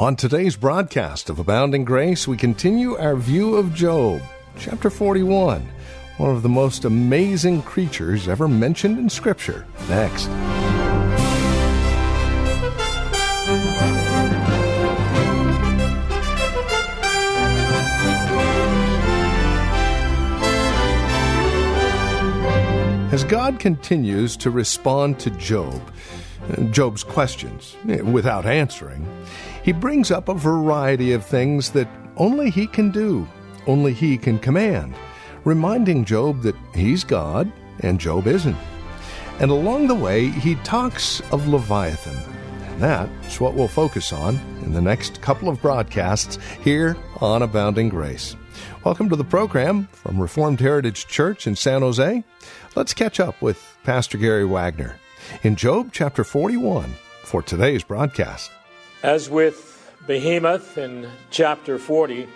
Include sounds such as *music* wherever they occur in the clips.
On today's broadcast of Abounding Grace, we continue our view of Job, chapter 41, one of the most amazing creatures ever mentioned in Scripture. Next. As God continues to respond to Job, uh, Job's questions, eh, without answering, he brings up a variety of things that only he can do, only he can command, reminding Job that he's God and Job isn't. And along the way, he talks of Leviathan. And that's what we'll focus on in the next couple of broadcasts here on Abounding Grace. Welcome to the program from Reformed Heritage Church in San Jose. Let's catch up with Pastor Gary Wagner in Job chapter 41 for today's broadcast. As with Behemoth in chapter 40,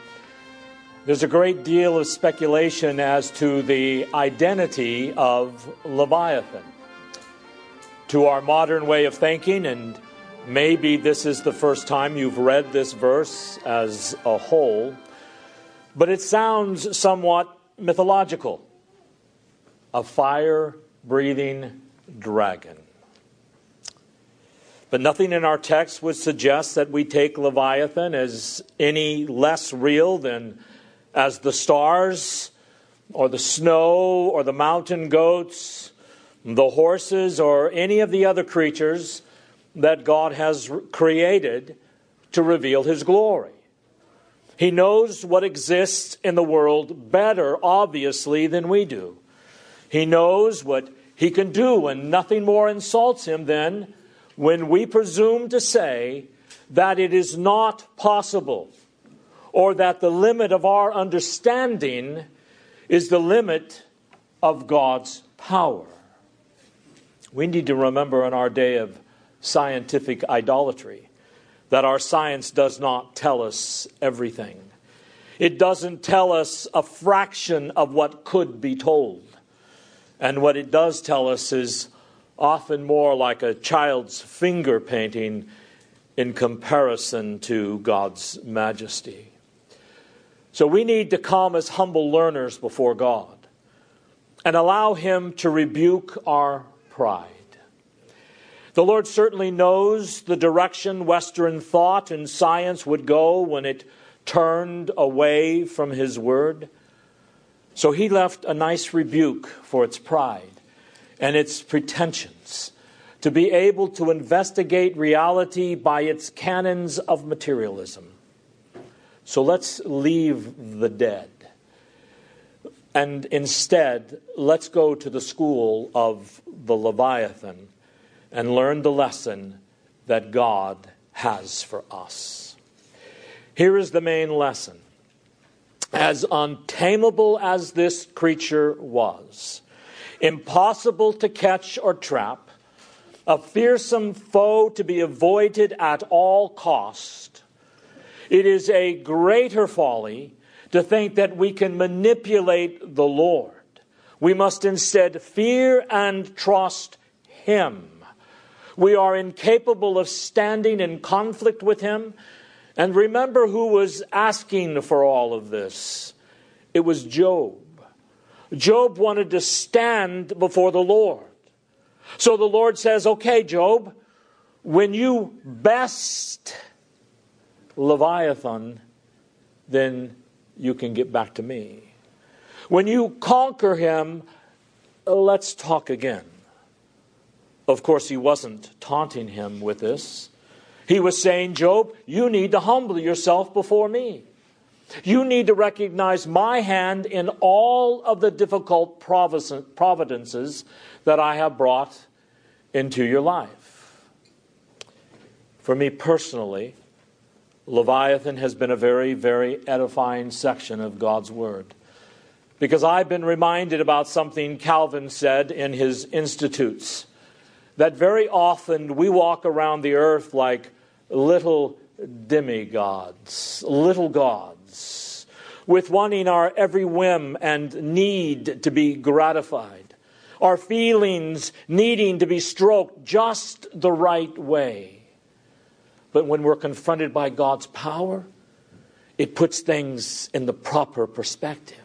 there's a great deal of speculation as to the identity of Leviathan. To our modern way of thinking, and maybe this is the first time you've read this verse as a whole, but it sounds somewhat mythological a fire breathing dragon. But nothing in our text would suggest that we take Leviathan as any less real than as the stars or the snow or the mountain goats, the horses, or any of the other creatures that God has created to reveal His glory. He knows what exists in the world better, obviously, than we do. He knows what he can do, and nothing more insults him than when we presume to say that it is not possible or that the limit of our understanding is the limit of God's power. We need to remember in our day of scientific idolatry that our science does not tell us everything. It doesn't tell us a fraction of what could be told. And what it does tell us is often more like a child's finger painting in comparison to God's majesty. So we need to come as humble learners before God and allow Him to rebuke our pride. The Lord certainly knows the direction Western thought and science would go when it turned away from His Word. So he left a nice rebuke for its pride and its pretensions, to be able to investigate reality by its canons of materialism. So let's leave the dead. And instead, let's go to the school of the Leviathan and learn the lesson that God has for us. Here is the main lesson as untamable as this creature was, impossible to catch or trap, a fearsome foe to be avoided at all cost, it is a greater folly to think that we can manipulate the Lord. We must instead fear and trust Him. We are incapable of standing in conflict with Him and remember who was asking for all of this. It was Job. Job wanted to stand before the Lord. So the Lord says, Okay, Job, when you best Leviathan, then you can get back to me. When you conquer him, let's talk again. Of course, he wasn't taunting him with this. He was saying, Job, you need to humble yourself before me. You need to recognize my hand in all of the difficult providences that I have brought into your life. For me personally, Leviathan has been a very, very edifying section of God's Word. Because I've been reminded about something Calvin said in his Institutes that very often we walk around the earth like little demigods, little gods, with wanting our every whim and need to be gratified, our feelings needing to be stroked just the right way. But when we're confronted by God's power, it puts things in the proper perspective.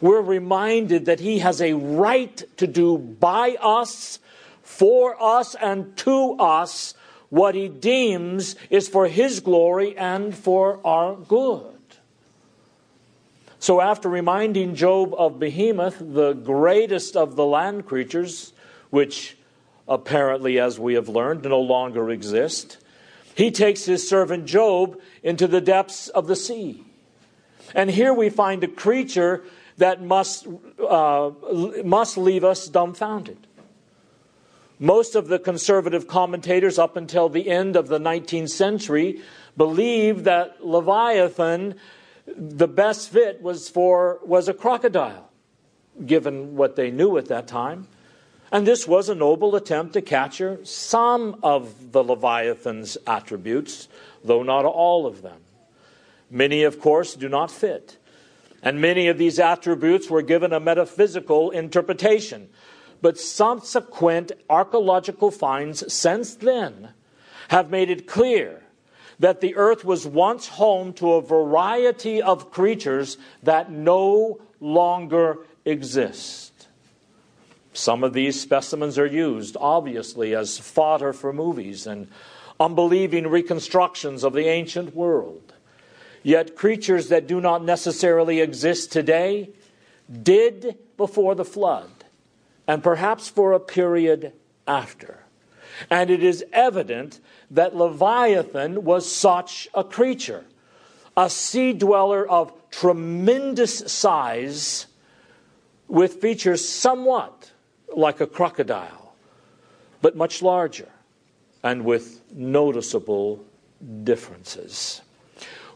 We're reminded that He has a right to do by us, for us, and to us what he deems is for his glory and for our good. So, after reminding Job of Behemoth, the greatest of the land creatures, which apparently, as we have learned, no longer exist, he takes his servant Job into the depths of the sea. And here we find a creature that must, uh, must leave us dumbfounded. Most of the conservative commentators up until the end of the 19th century believed that Leviathan, the best fit was for was a crocodile, given what they knew at that time. And this was a noble attempt to capture some of the Leviathan's attributes, though not all of them. Many, of course, do not fit. And many of these attributes were given a metaphysical interpretation but subsequent archaeological finds since then have made it clear that the earth was once home to a variety of creatures that no longer exist. Some of these specimens are used, obviously, as fodder for movies and unbelieving reconstructions of the ancient world. Yet, creatures that do not necessarily exist today did before the flood and perhaps for a period after. And it is evident that Leviathan was such a creature, a sea dweller of tremendous size with features somewhat like a crocodile, but much larger and with noticeable differences.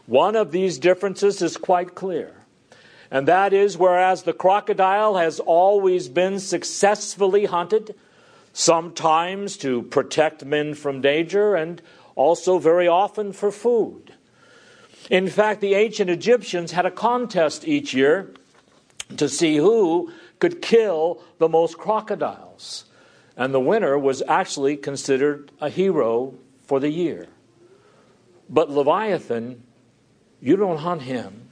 One of these differences is quite clear. And that is whereas the crocodile has always been successfully hunted, sometimes to protect men from danger and also very often for food. In fact, the ancient Egyptians had a contest each year to see who could kill the most crocodiles. And the winner was actually considered a hero for the year. But Leviathan, you don't hunt him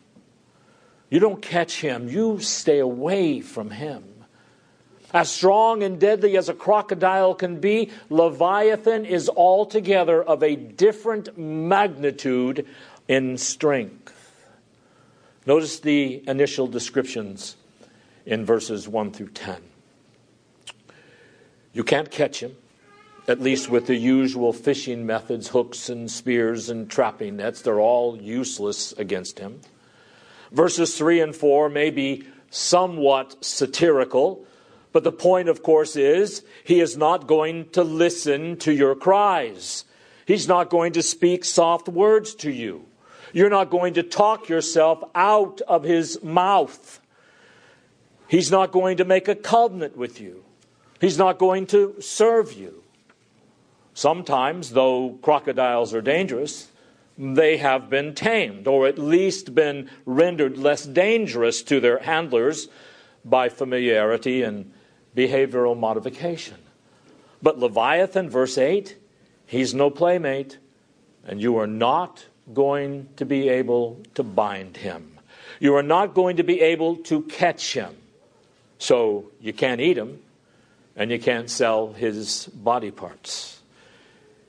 you don't catch him, you stay away from him. As strong and deadly as a crocodile can be, Leviathan is altogether of a different magnitude in strength. Notice the initial descriptions in verses 1 through 10. You can't catch him, at least with the usual fishing methods hooks and spears and trapping nets. They're all useless against him. Verses 3 and 4 may be somewhat satirical, but the point, of course, is he is not going to listen to your cries. He's not going to speak soft words to you. You're not going to talk yourself out of his mouth. He's not going to make a covenant with you. He's not going to serve you. Sometimes, though crocodiles are dangerous, they have been tamed, or at least been rendered less dangerous to their handlers by familiarity and behavioral modification. But Leviathan, verse 8, he's no playmate, and you are not going to be able to bind him. You are not going to be able to catch him. So you can't eat him, and you can't sell his body parts.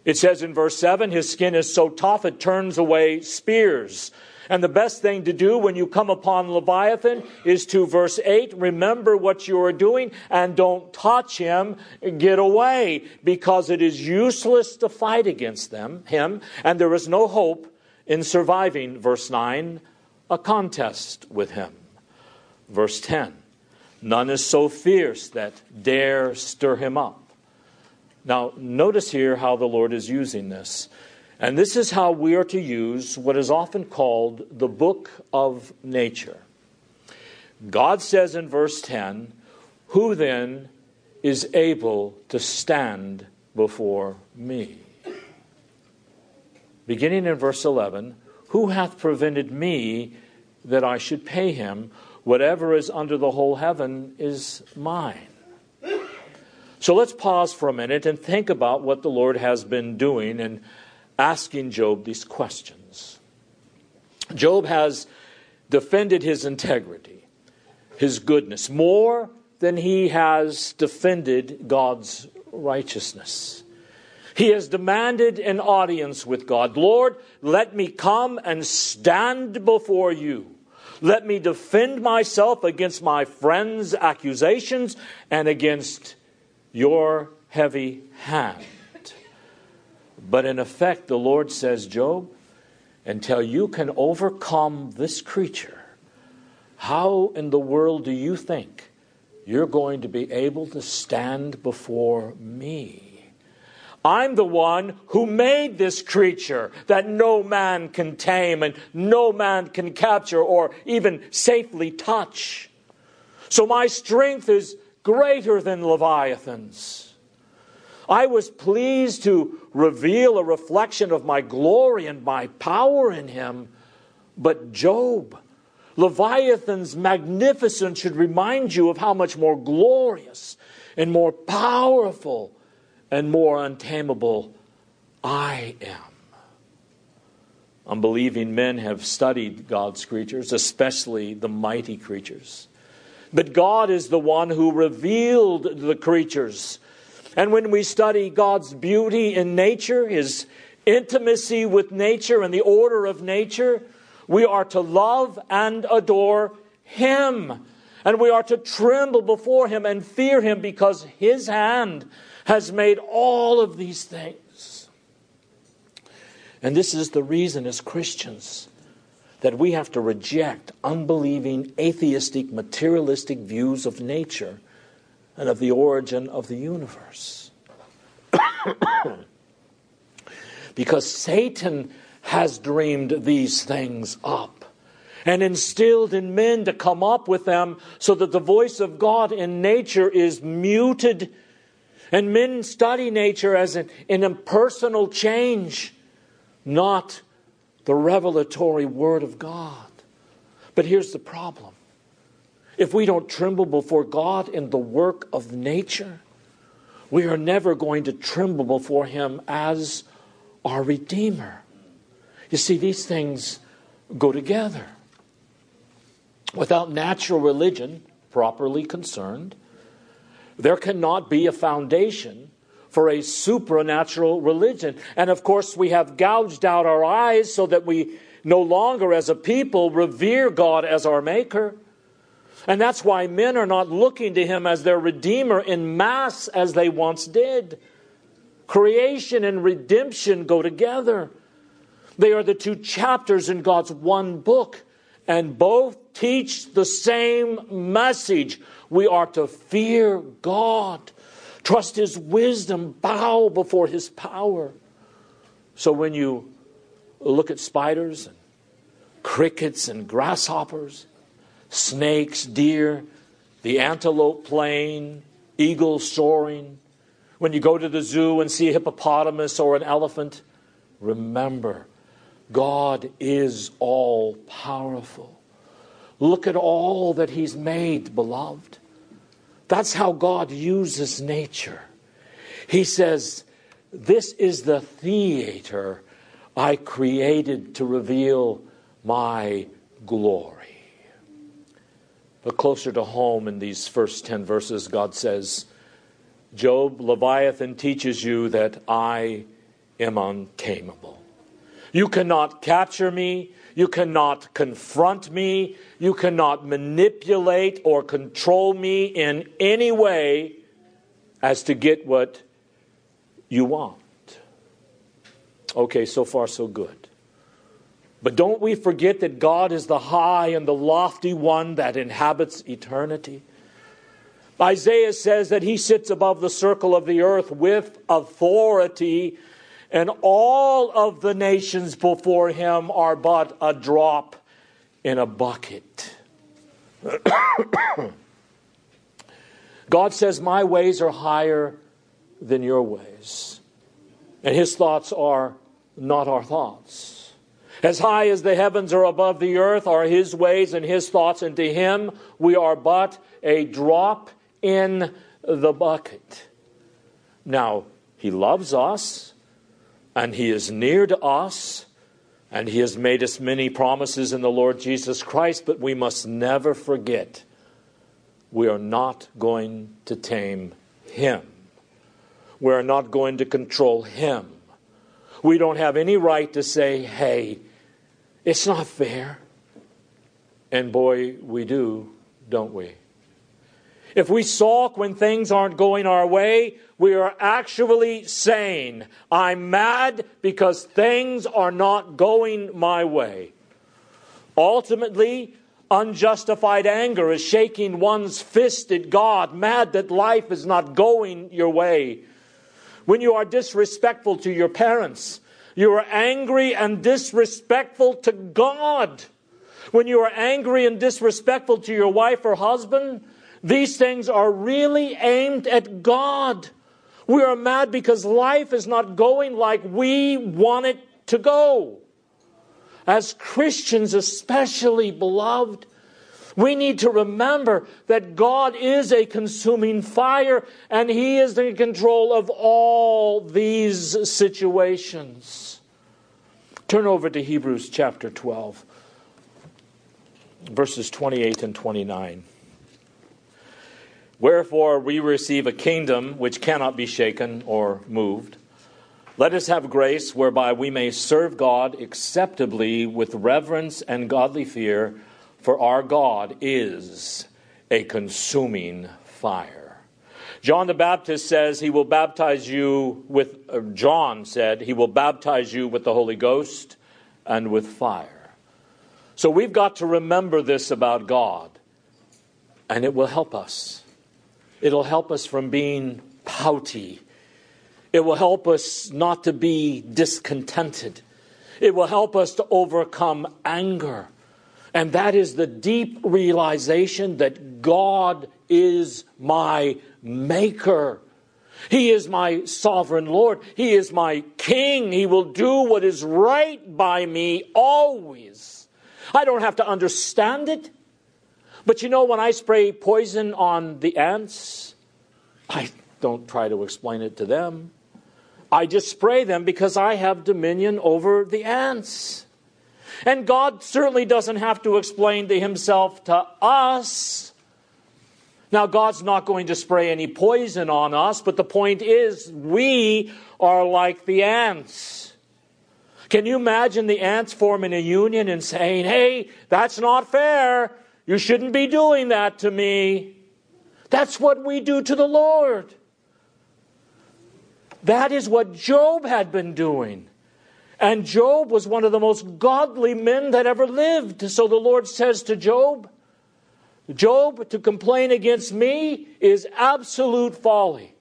It says in verse 7 his skin is so tough it turns away spears. And the best thing to do when you come upon Leviathan is to, verse 8, remember what you are doing and don't touch him. Get away because it is useless to fight against them, him, and there is no hope in surviving, verse 9, a contest with him. Verse 10, none is so fierce that dare stir him up. Now, notice here how the Lord is using this. And this is how we are to use what is often called the book of nature. God says in verse 10, Who then is able to stand before me? Beginning in verse 11, Who hath prevented me that I should pay him? Whatever is under the whole heaven is mine. So let's pause for a minute and think about what the Lord has been doing and asking Job these questions. Job has defended his integrity, his goodness, more than he has defended God's righteousness. He has demanded an audience with God. Lord, let me come and stand before you. Let me defend myself against my friends' accusations and against your heavy hand. But in effect, the Lord says, Job, until you can overcome this creature, how in the world do you think you're going to be able to stand before me? I'm the one who made this creature that no man can tame and no man can capture or even safely touch. So my strength is greater than Leviathan's. I was pleased to reveal a reflection of my glory and my power in him. But Job, Leviathan's magnificence should remind you of how much more glorious and more powerful and more untamable I am. Unbelieving men have studied God's creatures, especially the mighty creatures. But God is the one who revealed the creatures and when we study God's beauty in nature, His intimacy with nature and the order of nature, we are to love and adore Him. And we are to tremble before Him and fear Him because His hand has made all of these things. And this is the reason, as Christians, that we have to reject unbelieving, atheistic, materialistic views of nature and of the origin of the universe. *coughs* because Satan has dreamed these things up and instilled in men to come up with them so that the voice of God in nature is muted. And men study nature as an, an impersonal change, not the revelatory Word of God. But here's the problem if we don't tremble before God in the work of nature, we are never going to tremble before Him as our Redeemer. You see, these things go together. Without natural religion properly concerned, there cannot be a foundation for a supernatural religion. And of course, we have gouged out our eyes so that we no longer, as a people, revere God as our Maker. And that's why men are not looking to him as their redeemer in mass as they once did. Creation and redemption go together. They are the two chapters in God's one book, and both teach the same message. We are to fear God, trust His wisdom, bow before His power. So when you look at spiders and crickets and grasshoppers, snakes, deer, the antelope playing, eagles soaring. When you go to the zoo and see a hippopotamus or an elephant, remember God is all powerful. Look at all that He's made, beloved. That's how God uses nature. He says, This is the theater I created to reveal my glory. But closer to home in these first 10 verses, God says, Job, Leviathan teaches you that I am untamable. You cannot capture me. You cannot confront me. You cannot manipulate or control me in any way as to get what you want. Okay, so far, so good. But don't we forget that God is the high and the lofty one that inhabits eternity? Isaiah says that he sits above the circle of the earth with authority, and all of the nations before him are but a drop in a bucket. *coughs* God says, My ways are higher than your ways, and his thoughts are not our thoughts. As high as the heavens are above the earth are his ways and his thoughts, and to him we are but a drop in the bucket. Now, he loves us, and he is near to us, and he has made us many promises in the Lord Jesus Christ, but we must never forget we are not going to tame him. We are not going to control him. We don't have any right to say, hey, it's not fair. And boy, we do, don't we? If we sulk when things aren't going our way, we are actually saying, I'm mad because things are not going my way. Ultimately, unjustified anger is shaking one's fist at God, mad that life is not going your way. When you are disrespectful to your parents, you are angry and disrespectful to God. When you are angry and disrespectful to your wife or husband, these things are really aimed at God. We are mad because life is not going like we want it to go. As Christians, especially beloved, we need to remember that God is a consuming fire and He is in control of all these situations. Turn over to Hebrews chapter 12, verses 28 and 29. Wherefore we receive a kingdom which cannot be shaken or moved. Let us have grace whereby we may serve God acceptably with reverence and godly fear for our God is a consuming fire. John the Baptist says he will baptize you with, uh, John said, he will baptize you with the Holy Ghost and with fire. So we've got to remember this about God, and it will help us. It'll help us from being pouty. It will help us not to be discontented. It will help us to overcome anger. And that is the deep realization that God is my maker. He is my sovereign Lord. He is my king. He will do what is right by me always. I don't have to understand it. But you know, when I spray poison on the ants, I don't try to explain it to them. I just spray them because I have dominion over the ants. And God certainly doesn't have to explain to himself to us. Now, God's not going to spray any poison on us, but the point is, we are like the ants. Can you imagine the ants forming a union and saying, hey, that's not fair. You shouldn't be doing that to me. That's what we do to the Lord. That is what Job had been doing. And Job was one of the most godly men that ever lived. So the Lord says to Job, Job, to complain against me is absolute folly.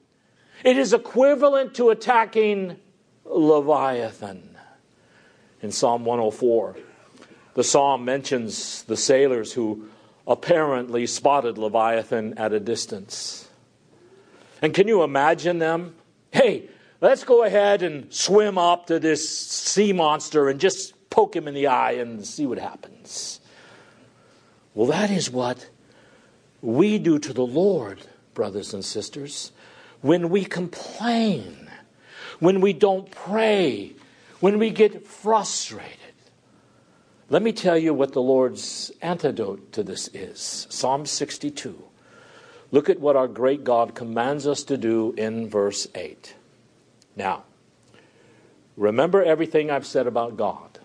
It is equivalent to attacking Leviathan. In Psalm 104, the psalm mentions the sailors who apparently spotted Leviathan at a distance. And can you imagine them? Hey, Let's go ahead and swim up to this sea monster and just poke him in the eye and see what happens. Well, that is what we do to the Lord, brothers and sisters, when we complain, when we don't pray, when we get frustrated. Let me tell you what the Lord's antidote to this is Psalm 62. Look at what our great God commands us to do in verse 8. Now, remember everything I've said about God.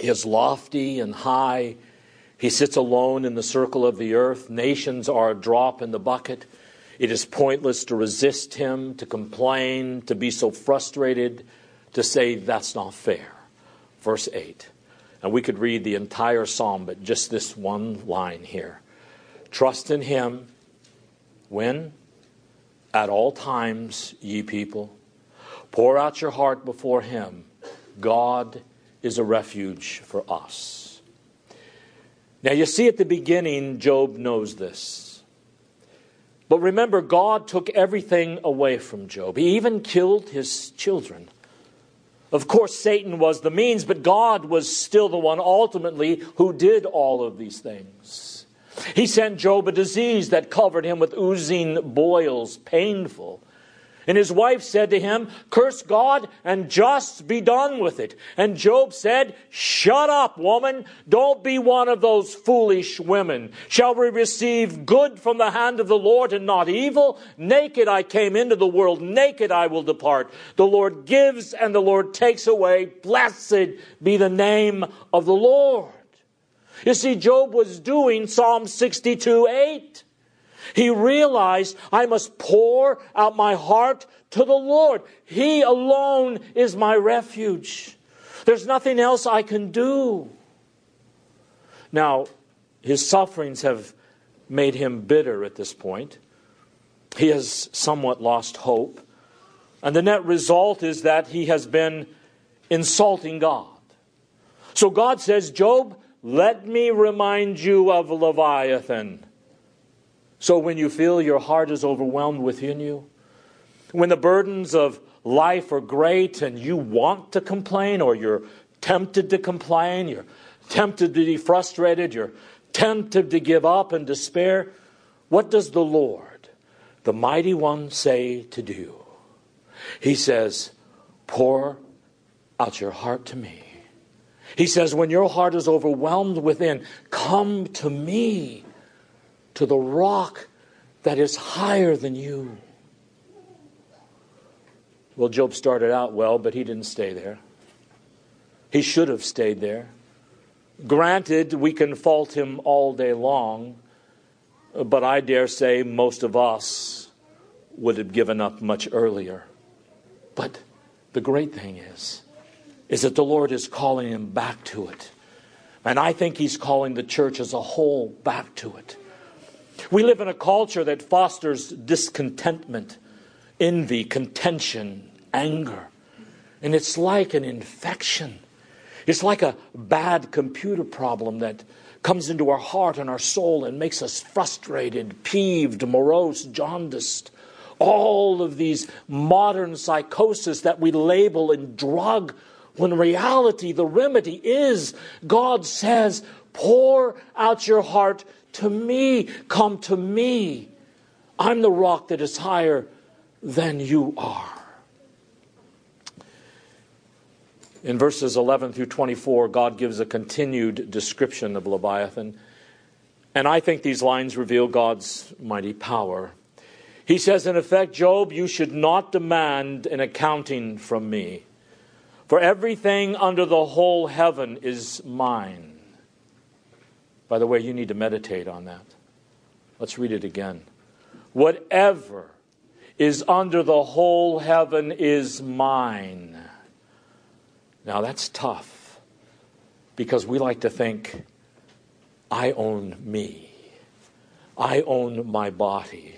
He is lofty and high. He sits alone in the circle of the earth. Nations are a drop in the bucket. It is pointless to resist him, to complain, to be so frustrated, to say that's not fair. Verse 8. And we could read the entire psalm, but just this one line here. Trust in him when? At all times, ye people. Pour out your heart before Him. God is a refuge for us. Now, you see at the beginning, Job knows this. But remember, God took everything away from Job. He even killed his children. Of course, Satan was the means, but God was still the one ultimately who did all of these things. He sent Job a disease that covered him with oozing boils, painful. And his wife said to him, Curse God and just be done with it. And Job said, Shut up, woman. Don't be one of those foolish women. Shall we receive good from the hand of the Lord and not evil? Naked I came into the world, naked I will depart. The Lord gives and the Lord takes away. Blessed be the name of the Lord. You see, Job was doing Psalm 62 8. He realized I must pour out my heart to the Lord. He alone is my refuge. There's nothing else I can do. Now, his sufferings have made him bitter at this point. He has somewhat lost hope. And the net result is that he has been insulting God. So God says, Job, let me remind you of Leviathan. So when you feel your heart is overwhelmed within you, when the burdens of life are great and you want to complain or you're tempted to complain, you're tempted to be frustrated, you're tempted to give up and despair, what does the Lord, the mighty one, say to do? He says, Pour out your heart to me. He says, When your heart is overwhelmed within, come to me to the rock that is higher than you. Well, Job started out well, but he didn't stay there. He should have stayed there. Granted, we can fault him all day long, but I dare say most of us would have given up much earlier. But the great thing is, is that the Lord is calling him back to it. And I think he's calling the church as a whole back to it. We live in a culture that fosters discontentment, envy, contention, anger. And it's like an infection. It's like a bad computer problem that comes into our heart and our soul and makes us frustrated, peeved, morose, jaundiced. All of these modern psychosis that we label and drug, when reality the remedy is God says, pour out your heart to me. Come to me. I'm the rock that is higher than you are. In verses 11 through 24, God gives a continued description of Leviathan. And I think these lines reveal God's mighty power. He says, in effect, Job, you should not demand an accounting from me, for everything under the whole heaven is mine. By the way, you need to meditate on that. Let's read it again. Whatever is under the whole heaven is mine. Now that's tough because we like to think, I own me. I own my body.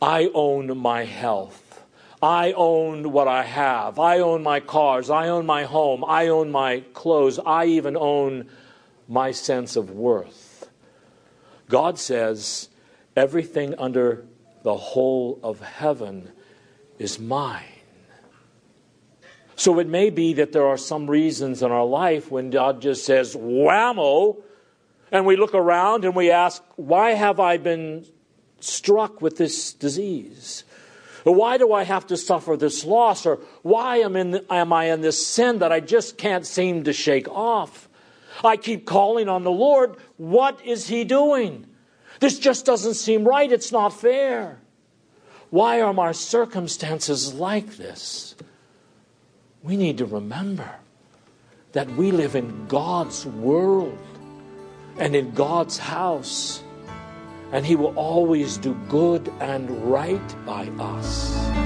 I own my health. I own what I have. I own my cars. I own my home. I own my clothes. I even own my sense of worth. God says, everything under the whole of heaven is mine. So it may be that there are some reasons in our life when God just says, whammo, and we look around and we ask, why have I been struck with this disease? Why do I have to suffer this loss? Or why am, in, am I in this sin that I just can't seem to shake off? I keep calling on the Lord. What is He doing? This just doesn't seem right. It's not fair. Why are my circumstances like this? We need to remember that we live in God's world and in God's house, and He will always do good and right by us.